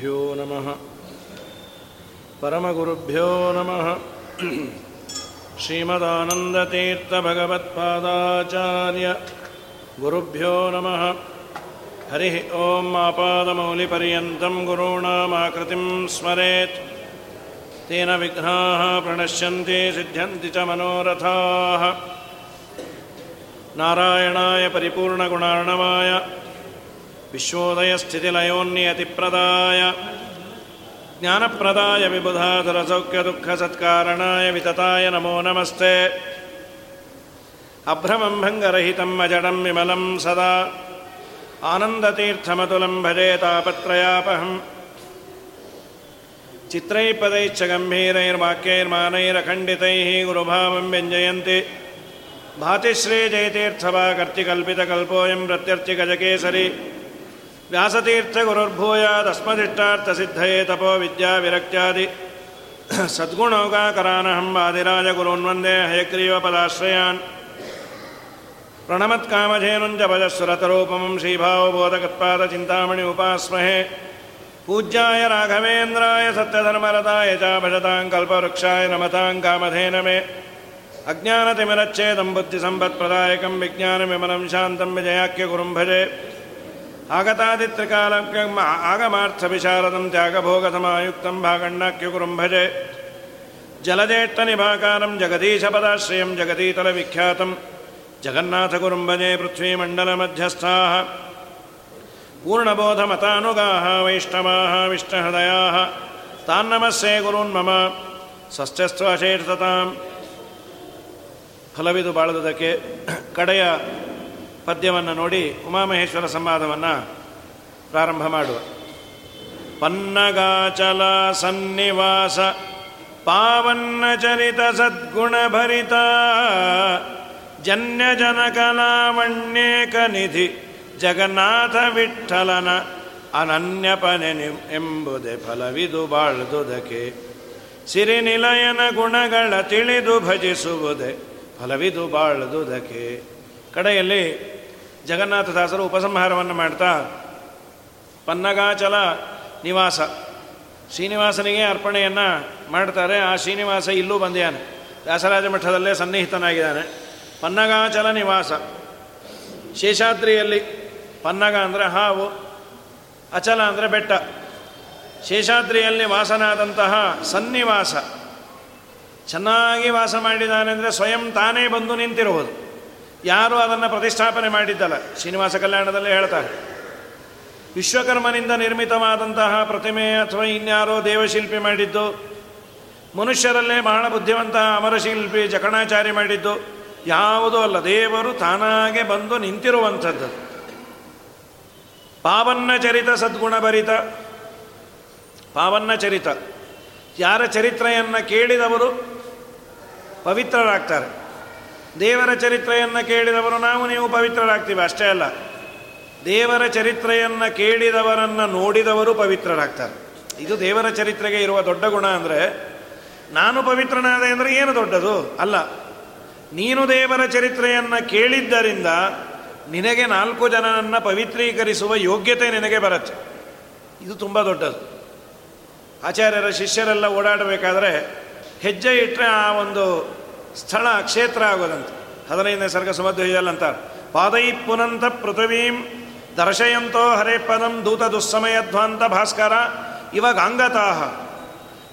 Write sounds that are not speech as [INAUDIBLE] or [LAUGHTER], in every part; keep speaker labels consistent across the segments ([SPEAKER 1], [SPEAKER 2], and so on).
[SPEAKER 1] परमगुरुभ्यो नमः। परमगुरुभ्यो नमः। श्रीमदानन्दतीर्थभगवत्पादाचार्य गुरुभ्यो नमः। हरिः ॐ आपादमौलिपर्यन्तं गुरूणामाकृतिं स्मरेत्। तेन विघ्नाः प्रणश्यन्ति सिद्ध्यन्ति च मनोरथाः। नारायणाय परिपूर्णगुणार्णवाय विश्वोदयस्थितिलयोन्नियतिप्रदाय ज्ञानप्रदाय विबुधाधुरसौख्यदुःखसत्कारणाय वितताय नमो नमस्ते अभ्रमं भङ्गरहितम् अजडं विमलं सदा आनन्दतीर्थमतुलं भजे तापत्रयापहम् चित्रैपदैश्च गम्भीरैर्वाक्यैर्मानैरखण्डितैः गुरुभावं व्यञ्जयन्ति भातिश्रीजयतीर्थवाकर्तिकल्पितकल्पोऽयं प्रत्यर्चिगजकेसरी व्यासतीर्थगुरुर्भूयादस्मदिष्टार्थसिद्धये तपो विद्याविरक्त्यादि [CLEARS THROAT] सद्गुणौकाकरानहं वादिराजगुरून् वंदे हयग्रीवपदाश्रयान्। प्रणमत्कामधेनुञ्च भजस्वरतरूपमं श्रीभावबोधकत्पादचिन्तामणि उपास्महे। पूज्याय राघवेन्द्राय सत्यधर्मरताय च भजतां कल्पवृक्षाय नमतां कामधेनमे। अज्ञानतिमिरच्छेदं बुद्धिसम्पत्प्रदायकं विज्ञानविमलं शान्तं विजयाख्यगुरुं भजे। ಆಗತಾದಿತ್ರಕಾಲಂ ಆಗಮಾರ್ಥ ವಿಶಾರದಂ ತ್ಯಾಗಭೋಗಸಮಾಯುಕ್ತಂ ಭಾಗಣ್ಣಾಕ್ಯುಗುರುಂ ಭಜೆ ಜಲದೇಟ್ಟನಿಭಾಕಾರಂ ಜಗದೀಶಪದಾಶ್ರಯಂ ಜಗದೀತಲವಿಖ್ಯಾತಂ ಜಗನ್ನಾಥಗುರುಂ ಭಜೆ ಪೃಥ್ವೀಮण्ಡಲಮಧ್ಯಸ್ಥಾಃ पूर्णबोधमतानुगाः, वैष्णवाः, विष्णहृदयाः। तान्नमस्ये गुरून्मम षष्ठस्त्व अशेषतां ಫಲವಿದು ಬಾಳದಕ್ಕೆ ಕಡೆಯ ಪದ್ಯವನ್ನು ನೋಡಿ ಉಮಾಮಹೇಶ್ವರ ಸಂವಾದವನ್ನು ಪ್ರಾರಂಭ ಮಾಡುವ. ಪನ್ನಗಾಚಲ ಸನ್ನಿವಾಸ, ಪಾವನ್ನ ಚರಿತ ಸದ್ಗುಣಭರಿತ ಜನ್ಯ ಜನಕಲಾವಣ್ಯೇಕ ನಿಧಿ, ಜಗನ್ನಾಥ ವಿಠಲನ ಅನನ್ಯಪನೆ ಎಂಬುದೇ ಫಲವಿದು ಬಾಳ್ದುದಕ್ಕೆ. ಸಿರಿನಿಲಯನ ಗುಣಗಳ ತಿಳಿದು ಭಜಿಸುವುದೇ ಫಲವಿದು ಬಾಳ್ದುದಕೆ ಕಡೆಯಲ್ಲಿ ಜಗನ್ನಾಥದಾಸರು ಉಪಸಂಹಾರವನ್ನು ಮಾಡ್ತಾ, ಪನ್ನಗಾಚಲ ನಿವಾಸ, ಶ್ರೀನಿವಾಸನಿಗೆ ಅರ್ಪಣೆಯನ್ನು ಮಾಡ್ತಾರೆ. ಆ ಶ್ರೀನಿವಾಸ ಇಲ್ಲೂ ಬಂದಿಯಾನೆ ವ್ಯಾಸರಾಜ ಮಠದಲ್ಲೇ ಸನ್ನಿಹಿತನಾಗಿದ್ದಾನೆ. ಪನ್ನಗಾಚಲ ನಿವಾಸ. ಶೇಷಾದ್ರಿಯಲ್ಲಿ ಪನ್ನಗ ಅಂದರೆ ಹಾವು, ಅಚಲ ಅಂದರೆ ಬೆಟ್ಟ. ಶೇಷಾದ್ರಿಯಲ್ಲಿ ವಾಸನಾದಂತಹ ಸನ್ನಿವಾಸ. ಚೆನ್ನಾಗಿ ವಾಸ ಮಾಡಿದ್ದಾನೆ ಅಂದರೆ ಸ್ವಯಂ ತಾನೇ ಬಂದು ನಿಂತಿರುವುದು. ಯಾರು ಅದನ್ನು ಪ್ರತಿಷ್ಠಾಪನೆ ಮಾಡಿದ್ದಲ್ಲ? ಶ್ರೀನಿವಾಸ ಕಲ್ಯಾಣದಲ್ಲಿ ಹೇಳ್ತಾರೆ. ವಿಶ್ವಕರ್ಮನಿಂದ ನಿರ್ಮಿತವಾದಂತಹ ಪ್ರತಿಮೆ ಅಥವಾ ಇನ್ಯಾರೋ ದೇವಶಿಲ್ಪಿ ಮಾಡಿದ್ದು, ಮನುಷ್ಯರಲ್ಲೇ ಬಹಳ ಬುದ್ಧಿವಂತ ಅಮರಶಿಲ್ಪಿ ಜಕಣಾಚಾರಿ ಮಾಡಿದ್ದು, ಯಾವುದೂ ಅಲ್ಲ. ದೇವರು ತಾನಾಗೆ ಬಂದು ನಿಂತಿರುವಂಥದ್ದು. ಪಾವನ್ನ ಚರಿತ ಸದ್ಗುಣ ಭರಿತ. ಪಾವನ್ನ ಚರಿತ. ಯಾರ ಚರಿತ್ರೆಯನ್ನು ಕೇಳಿದವರು ಪವಿತ್ರರಾಗ್ತಾರೆ. ದೇವರ ಚರಿತ್ರೆಯನ್ನು ಕೇಳಿದವರು ನಾವು, ನೀವು ಪವಿತ್ರರಾಗ್ತೀವಿ, ಅಷ್ಟೇ ಅಲ್ಲ. ದೇವರ ಚರಿತ್ರೆಯನ್ನು ಕೇಳಿದವರನ್ನು ನೋಡಿದವರು ಪವಿತ್ರರಾಗ್ತಾರೆ. ಇದು ದೇವರ ಚರಿತ್ರೆಗೆ ಇರುವ ದೊಡ್ಡ ಗುಣ ಅಂದರೆ, ನಾನು ಪವಿತ್ರನಾದೆ ಅಂದರೆ ಏನು ದೊಡ್ಡದು? ಅಲ್ಲ, ನೀನು ದೇವರ ಚರಿತ್ರೆಯನ್ನು ಕೇಳಿದ್ದರಿಂದ ನಿನಗೆ ನಾಲ್ಕು ಜನನನ್ನು ಪವಿತ್ರೀಕರಿಸುವ ಯೋಗ್ಯತೆ ನಿನಗೆ ಬರುತ್ತೆ. ಇದು ತುಂಬ ದೊಡ್ಡದು. ಆಚಾರ್ಯರ ಶಿಷ್ಯರೆಲ್ಲ ಓಡಾಡಬೇಕಾದ್ರೆ ಹೆಜ್ಜೆ ಇಟ್ಟರೆ ಆ ಒಂದು ಸ್ಥಳ ಕ್ಷೇತ್ರ ಆಗೋದಂತೆ. ಹದಿನೈದನೇ ಸರ್ಗ ಸುಮಧ್ವಜಲ್ಲಂತ ಪಾದೈ ಪುನಂತ ಪೃಥ್ವೀಂ ದರ್ಶಯಂತೋ ಹರೇ ಪದಂ ದೂತ ದುಸ್ಸಮಯಧ್ವಾಂತ ಭಾಸ್ಕರ ಇವಾಗ ಅಂಗತಾಹ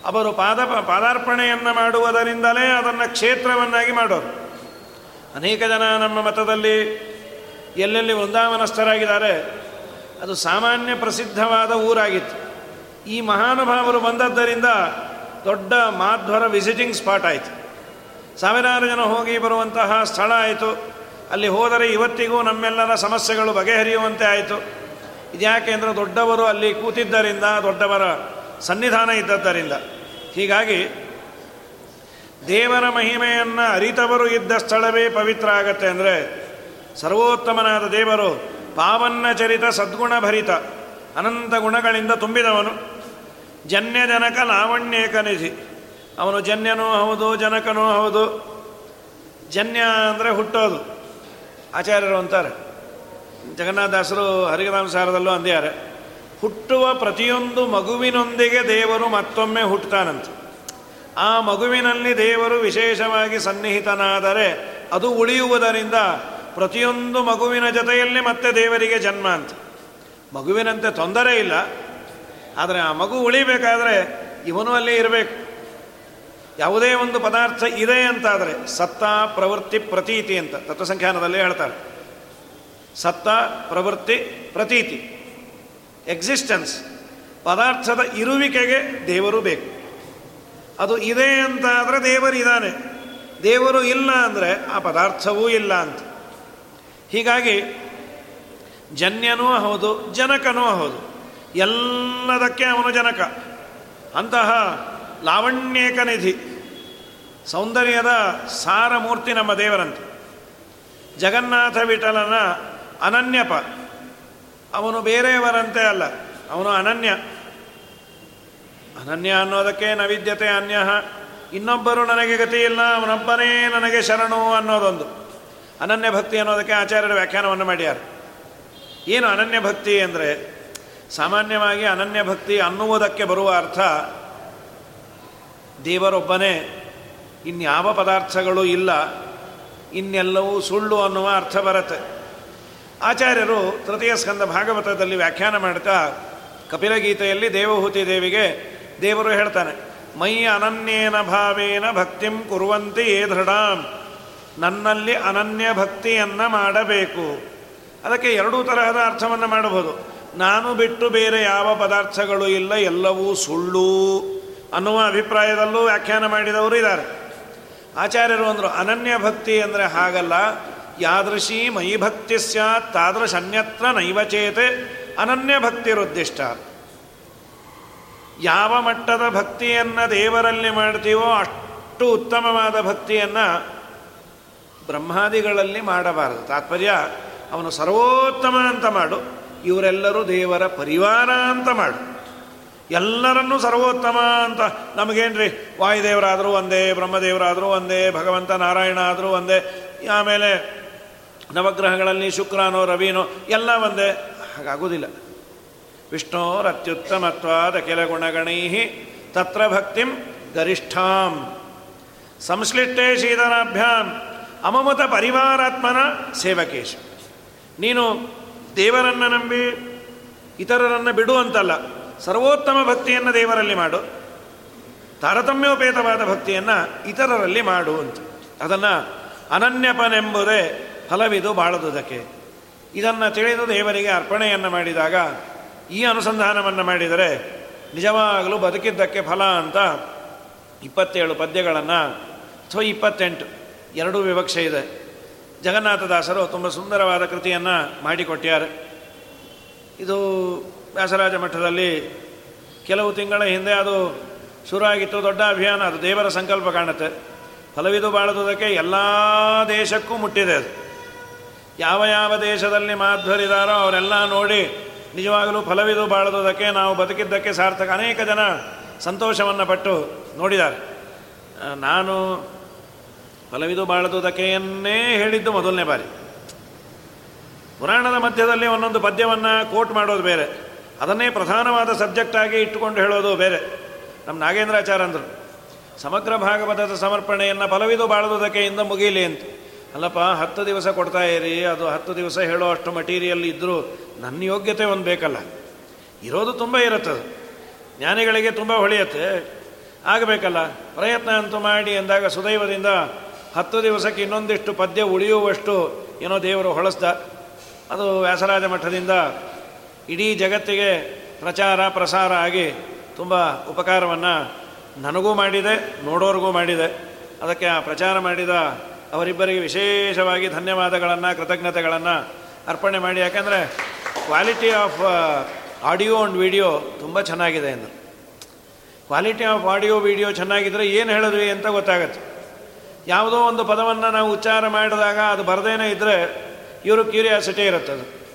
[SPEAKER 1] ಅವರು ಪಾದ ಪಾದಾರ್ಪಣೆಯನ್ನು ಮಾಡುವುದರಿಂದಲೇ ಅದನ್ನು ಕ್ಷೇತ್ರವನ್ನಾಗಿ ಮಾಡೋರು. ಅನೇಕ ಜನ ನಮ್ಮ ಮತದಲ್ಲಿ ಎಲ್ಲೆಲ್ಲಿ ವೃಂದಾವನಸ್ಥರಾಗಿದ್ದಾರೆ, ಅದು ಸಾಮಾನ್ಯ ಪ್ರಸಿದ್ಧವಾದ ಊರಾಗಿತ್ತು. ಈ ಮಹಾನುಭಾವರು ಬಂದದ್ದರಿಂದ ದೊಡ್ಡ ಮಾಧ್ವರ ವಿಸಿಟಿಂಗ್ ಸ್ಪಾಟ್ ಆಯಿತು. ಸಾವಿರಾರು ಜನ ಹೋಗಿ ಬರುವಂತಹ ಸ್ಥಳ ಆಯಿತು. ಅಲ್ಲಿ ಹೋದರೆ ಇವತ್ತಿಗೂ ನಮ್ಮೆಲ್ಲರ ಸಮಸ್ಯೆಗಳು ಬಗೆಹರಿಯುವಂತೆ ಆಯಿತು. ಇದ್ಯಾಕೆ ಅಂದರೆ ದೊಡ್ಡವರು ಅಲ್ಲಿ ಕೂತಿದ್ದರಿಂದ, ದೊಡ್ಡವರ ಸನ್ನಿಧಾನ ಇದ್ದದ್ದರಿಂದ. ಹೀಗಾಗಿ ದೇವರ ಮಹಿಮೆಯನ್ನು ಅರಿತವರು ಇದ್ದ ಸ್ಥಳವೇ ಪವಿತ್ರ ಆಗತ್ತೆ ಅಂದರೆ ಸರ್ವೋತ್ತಮನಾದ ದೇವರು ಪಾವನ್ನ ಚರಿತ ಸದ್ಗುಣ ಭರಿತ ಅನಂತ ಗುಣಗಳಿಂದ ತುಂಬಿದವನು. ಜನ್ಯಜನಕ ಲಾವಣ್ಯೇಕ ಲಾವಣ್ಯೇಕನಿಧಿ ಅವನು ಜನ್ಯನೂ ಹೌದು, ಜನಕನೂ ಹೌದು. ಜನ್ಯ ಅಂದರೆ ಹುಟ್ಟೋದು. ಆಚಾರ್ಯರು ಅಂತಾರೆ. ಜಗನ್ನಾಥದಾಸರು ಹರಿಗದಾಂಸಾರದಲ್ಲೂ ಅಂದ್ಯಾರೆ ಹುಟ್ಟುವ ಪ್ರತಿಯೊಂದು ಮಗುವಿನೊಂದಿಗೆ ದೇವರು ಮತ್ತೊಮ್ಮೆ ಹುಟ್ಟುತ್ತಾನಂತೆ ಆ ಮಗುವಿನಲ್ಲಿ ದೇವರು ವಿಶೇಷವಾಗಿ ಸನ್ನಿಹಿತನಾದರೆ ಅದು ಉಳಿಯುವುದರಿಂದ ಪ್ರತಿಯೊಂದು ಮಗುವಿನ ಜೊತೆಯಲ್ಲಿ ಮತ್ತೆ ದೇವರಿಗೆ ಜನ್ಮ ಅಂತ. ಮಗುವಿನಂತೆ ತೊಂದರೆ ಇಲ್ಲ. ಆದರೆ ಆ ಮಗು ಉಳಿಬೇಕಾದ್ರೆ ಇವನು ಅಲ್ಲೇ ಇರಬೇಕು. ಯಾವುದೇ ಒಂದು ಪದಾರ್ಥ ಇದೆ ಅಂತಾದರೆ ಸತ್ತ ಪ್ರವೃತ್ತಿ ಪ್ರತೀತಿ ಅಂತ ತತ್ವಸಂಖ್ಯಾನದಲ್ಲೇ ಹೇಳ್ತಾರೆ. ಸತ್ತ ಪ್ರವೃತ್ತಿ ಪ್ರತೀತಿ. ಎಕ್ಸಿಸ್ಟೆನ್ಸ್ ಪದಾರ್ಥದ ಇರುವಿಕೆಗೆ ದೇವರು ಬೇಕು. ಅದು ಇದೆ ಅಂತ ಆದರೆ ದೇವರು ಇದ್ದಾನೆ. ದೇವರು ಇಲ್ಲ ಅಂದರೆ ಆ ಪದಾರ್ಥವೂ ಇಲ್ಲ ಅಂತ. ಹೀಗಾಗಿ ಜನ್ಯನೂ ಹೌದು, ಜನಕನೂ ಹೌದು. ಎಲ್ಲದಕ್ಕೆ ಅವನು ಜನಕ. ಅಂತಹ ಲಾವಣ್ಯೇಕ ನಿಧಿ ಸೌಂದರ್ಯದ ಸಾರಮೂರ್ತಿ ನಮ್ಮ ದೇವರಂತೆ. ಜಗನ್ನಾಥ ವಿಠಲನ ಅನನ್ಯಪ. ಅವನು ಬೇರೆಯವರಂತೆ ಅಲ್ಲ, ಅವನು ಅನನ್ಯ. ಅನನ್ಯ ಅನ್ನೋದಕ್ಕೆ ನವಿದ್ಯತೆ ಅನ್ಯ. ಇನ್ನೊಬ್ಬರು ನನಗೆ ಗತಿ ಇಲ್ಲ ಅವನೊಬ್ಬನೇ ನನಗೆ ಶರಣು ಅನ್ನೋದೊಂದು. ಅನನ್ಯ ಭಕ್ತಿ ಅನ್ನೋದಕ್ಕೆ ಆಚಾರ್ಯರ ವ್ಯಾಖ್ಯಾನವನ್ನು ಮಾಡ್ಯಾರ ಏನು ಅನನ್ಯ ಭಕ್ತಿ ಅಂದರೆ? ಸಾಮಾನ್ಯವಾಗಿ ಅನನ್ಯ ಭಕ್ತಿ ಅನ್ನುವುದಕ್ಕೆ ಬರುವ ಅರ್ಥ ದೇವರೊಬ್ಬನೇ, ಇನ್ಯಾವ ಪದಾರ್ಥಗಳು ಇಲ್ಲ, ಇನ್ನೆಲ್ಲವೂ ಸುಳ್ಳು ಅನ್ನುವ ಅರ್ಥ ಬರುತ್ತೆ. ಆಚಾರ್ಯರು ತೃತೀಯ ಸ್ಕಂದ ಭಾಗವತದಲ್ಲಿ ವ್ಯಾಖ್ಯಾನ ಮಾಡ್ತಾ, ಕಪಿಲಗೀತೆಯಲ್ಲಿ ದೇವಹೂತಿ ದೇವಿಗೆ ದೇವರು ಹೇಳ್ತಾನೆ, ಮೈ ಅನನ್ಯೇನ ಭಾವೇನ ಭಕ್ತಿಂ ಕುರುವಂತೆ ಏ ದೃಢಾಂ, ನನ್ನಲ್ಲಿ ಅನನ್ಯ ಭಕ್ತಿಯನ್ನು ಮಾಡಬೇಕು. ಅದಕ್ಕೆ ಎರಡೂ ತರಹದ ಅರ್ಥವನ್ನು ಮಾಡಬಹುದು. ನಾನು ಬಿಟ್ಟು ಬೇರೆ ಯಾವ ಪದಾರ್ಥಗಳು ಇಲ್ಲ, ಎಲ್ಲವೂ ಸುಳ್ಳು. ಅನ್ನುವ ಅಭಿಪ್ರಾಯದಲ್ಲೂ ವ್ಯಾಖ್ಯಾನ ಮಾಡಿದವರು ಇದ್ದಾರೆ. ಆಚಾರ್ಯರು ಅಂದರು, ಅನನ್ಯ ಭಕ್ತಿ ಅಂದರೆ ಹಾಗಲ್ಲ. ಯಾದೃಶಿ ಮೈ ಭಕ್ತಿ ಸ್ಯಾತ್, ತಾದೃಶ ಅನ್ಯತ್ರ ನೈವಚೇತೆ ಅನನ್ಯ ಭಕ್ತಿರುದ್ದಿಷ್ಟ ಯಾವ ಮಟ್ಟದ ಭಕ್ತಿಯನ್ನು ದೇವರಲ್ಲಿ ಮಾಡ್ತೀವೋ ಅಷ್ಟು ಉತ್ತಮವಾದ ಭಕ್ತಿಯನ್ನು ಬ್ರಹ್ಮಾದಿಗಳಲ್ಲಿ ಮಾಡಬಾರದು. ತಾತ್ಪರ್ಯ, ಅವನು ಸರ್ವೋತ್ತಮ ಅಂತ ಮಾಡು. ಇವರೆಲ್ಲರೂ ದೇವರ ಪರಿವಾರ ಅಂತ ಮಾಡು. ಎಲ್ಲರನ್ನೂ ಸರ್ವೋತ್ತಮ ಅಂತ ನಮಗೇನ್ರಿ? ವಾಯುದೇವರಾದರೂ ಒಂದೇ, ಬ್ರಹ್ಮದೇವರಾದರೂ ಒಂದೇ, ಭಗವಂತ ನಾರಾಯಣ ಆದರೂ ಒಂದೇ, ಆಮೇಲೆ ನವಗ್ರಹಗಳಲ್ಲಿ ಶುಕ್ರನೋ, ರವಿನೋ, ಎಲ್ಲ ಒಂದೇ. ಹಾಗಾಗೋದಿಲ್ಲ. ವಿಷ್ಣೋರತ್ಯುತ್ತಮತ್ವಾದ ಕೆಲ ಗುಣಗಣೈ ತತ್ರ ಭಕ್ತಿಂ ಗರಿಷ್ಠಾಂ. ಸಂಶ್ಲಿಷ್ಟೇ ಶೀತನಾಭ್ಯಾಂ ಅಮಮತ ಪರಿವಾರಾತ್ಮನ ಸೇವಕೇಶ. ನೀನು ದೇವರನ್ನು ನಂಬಿ ಇತರರನ್ನು ಬಿಡು ಅಂತಲ್ಲ. ಸರ್ವೋತ್ತಮ ಭಕ್ತಿಯನ್ನು ದೇವರಲ್ಲಿ ಮಾಡು. ತಾರತಮ್ಯೋಪೇತವಾದ ಭಕ್ತಿಯನ್ನು ಇತರರಲ್ಲಿ ಮಾಡು ಅಂತ. ಅದನ್ನು ಅನನ್ಯಪನೆಂಬುದೇ ಫಲವಿದು ಬಾಳದುದಕ್ಕೆ ಇದನ್ನು ತಿಳಿದು ದೇವರಿಗೆ ಅರ್ಪಣೆಯನ್ನು ಮಾಡಿದಾಗ, ಈ ಅನುಸಂಧಾನವನ್ನು ಮಾಡಿದರೆ ನಿಜವಾಗಲೂ ಬದುಕಿದ್ದಕ್ಕೆ ಫಲ ಅಂತ ಇಪ್ಪತ್ತೇಳು ಪದ್ಯಗಳನ್ನು, ಅಥವಾ ಇಪ್ಪತ್ತೆಂಟು, ಎರಡೂ ವಿವಕ್ಷೆ ಇದೆ. ಜಗನ್ನಾಥದಾಸರು ತುಂಬ ಸುಂದರವಾದ ಕೃತಿಯನ್ನು ಮಾಡಿಕೊಟ್ಟಿದ್ದಾರೆ ಇದು ವ್ಯಾಸರಾಜ ಮಠದಲ್ಲಿ ಕೆಲವು ತಿಂಗಳ ಹಿಂದೆ ಅದು ಶುರುವಾಗಿತ್ತು, ದೊಡ್ಡ ಅಭಿಯಾನ. ಅದು ದೇವರ ಸಂಕಲ್ಪ ಕಾಣುತ್ತೆ. ಫಲವಿದು ಬಾಳುವುದಕ್ಕೆ ಎಲ್ಲ ದೇಶಕ್ಕೂ ಮುಟ್ಟಿದೆ ಅದು. ಯಾವ ಯಾವ ದೇಶದಲ್ಲಿ ಮಾಧ್ವರಿದಾರೋ ಅವರೆಲ್ಲ ನೋಡಿ ನಿಜವಾಗಲೂ ಫಲವಿದು ಬಾಳುವುದಕ್ಕೆ ನಾವು ಬದುಕಿದ್ದಕ್ಕೆ ಸಾರ್ಥಕ ಅನೇಕ ಜನ ಸಂತೋಷವನ್ನು ಪಟ್ಟು ನೋಡಿದ್ದಾರೆ. ನಾನು ಫಲವಿದು ಬಾಳದುದಕ್ಕೆಯನ್ನೇ ಹೇಳಿದ್ದು ಮೊದಲನೇ ಬಾರಿ. ಪುರಾಣದ ಮಧ್ಯದಲ್ಲಿ ಒಂದೊಂದು ಪದ್ಯವನ್ನು ಕೋಟ್ ಮಾಡೋದು ಬೇರೆ. ಅದನ್ನೇ ಪ್ರಧಾನವಾದ ಸಬ್ಜೆಕ್ಟ್ ಆಗಿ ಇಟ್ಟುಕೊಂಡು ಹೇಳೋದು ಬೇರೆ. ನಮ್ಮ ನಾಗೇಂದ್ರಾಚಾರ ಅಂದರು, ಸಮಗ್ರ ಭಾಗವತದ ಸಮರ್ಪಣೆಯನ್ನು ಫಲವಿದು ಬಾಳುವುದಕ್ಕೆ ಇಂದ ಮುಗೀಲಿ ಅಂತ. ಅಲ್ಲಪ್ಪ, ಹತ್ತು ದಿವಸ ಕೊಡ್ತಾ ಇರಿ, ಅದು ಹತ್ತು ದಿವಸ ಹೇಳೋ ಅಷ್ಟು ಮಟೀರಿಯಲ್ ಇದ್ದರೂ ನನ್ನ ಯೋಗ್ಯತೆ ಒಂದು ಬೇಕಲ್ಲ. ಇರೋದು ತುಂಬ ಇರುತ್ತದು ಜ್ಞಾನಿಗಳಿಗೆ ತುಂಬ ಹೊಳೆಯುತ್ತೆ. ಆಗಬೇಕಲ್ಲ, ಪ್ರಯತ್ನ ಅಂತೂ ಮಾಡಿ ಅಂದಾಗ ಸುದೈವದಿಂದ ಹತ್ತು ದಿವಸಕ್ಕೆ ಇನ್ನೊಂದಿಷ್ಟು ಪದ್ಯ ಉಳಿಯುವಷ್ಟು ಏನೋ ದೇವರು ಹೊಳಸ್ದ. ಅದು ವ್ಯಾಸರಾಜ ಮಠದಿಂದ ಇಡೀ ಜಗತ್ತಿಗೆ ಪ್ರಚಾರ, ಪ್ರಸಾರ ಆಗಿ ತುಂಬ ಉಪಕಾರವನ್ನು ನನಗೂ ಮಾಡಿದೆ, ನೋಡೋರಿಗೂ ಮಾಡಿದೆ. ಅದಕ್ಕೆ ಆ ಪ್ರಚಾರ ಮಾಡಿದ ಅವರಿಬ್ಬರಿಗೆ ವಿಶೇಷವಾಗಿ ಧನ್ಯವಾದಗಳನ್ನು, ಕೃತಜ್ಞತೆಗಳನ್ನು ಅರ್ಪಣೆ ಮಾಡಿ. ಯಾಕಂದರೆ quality of audio and video ತುಂಬ ಚೆನ್ನಾಗಿದೆ ಎಂದು ಕ್ವಾಲಿಟಿ ಆಫ್ ಆಡಿಯೋ, ವಿಡಿಯೋ ಚೆನ್ನಾಗಿದ್ದರೆ ಏನು ಹೇಳಿದ್ವಿ ಅಂತ ಗೊತ್ತಾಗತ್ತೆ. ಯಾವುದೋ ಒಂದು ಪದವನ್ನು ನಾವು ಉಚ್ಚಾರ ಮಾಡಿದಾಗ ಅದು ಬರದೇನೆ ಇದ್ದರೆ ಇವರು ಕ್ಯೂರಿಯಾಸಿಟಿ ಇರುತ್ತೆ ಅದು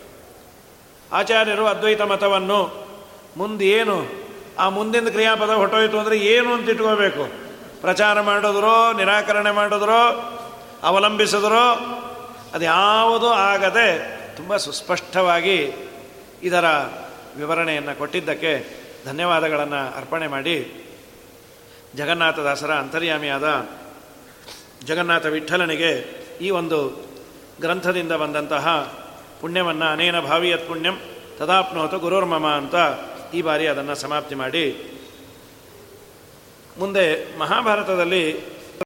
[SPEAKER 1] ಆಚಾರ್ಯರು ಅದ್ವೈತ ಮತವನ್ನು ಮುಂದೇನು ಆ ಮುಂದಿನ ಕ್ರಿಯಾಪದ ಹೊಟ್ಟೋಯ್ತು ಅಂದರೆ ಏನು ಅಂತ ಇಟ್ಕೋಬೇಕು. ಪ್ರಚಾರ ಮಾಡಿದ್ರೋ, ನಿರಾಕರಣೆ ಮಾಡಿದ್ರೋ, ಅವಲಂಬಿಸಿದ್ರೋ, ಅದು ಯಾವುದೂ ಆಗದೆ ತುಂಬ ಸುಸ್ಪಷ್ಟವಾಗಿ ಇದರ ವಿವರಣೆಯನ್ನು ಕೊಟ್ಟಿದ್ದಕ್ಕೆ ಧನ್ಯವಾದಗಳನ್ನು ಅರ್ಪಣೆ ಮಾಡಿ ಜಗನ್ನಾಥದಾಸರ ಅಂತರ್ಯಾಮಿಯಾದ ಜಗನ್ನಾಥ ವಿಠಲನಿಗೆ ಈ ಒಂದು ಗ್ರಂಥದಿಂದ ಬಂದಂತಹ ಪುಣ್ಯವನ್ನು ಅನೇನ ಭಾವಿಯತ್ ಪುಣ್ಯಂ ತದಾಪ್ನೋತ ಗುರುರ್ಮಮ ಅಂತ ಈ ಬಾರಿ ಅದನ್ನು ಸಮಾಪ್ತಿ ಮಾಡಿ. ಮುಂದೆ ಮಹಾಭಾರತದಲ್ಲಿ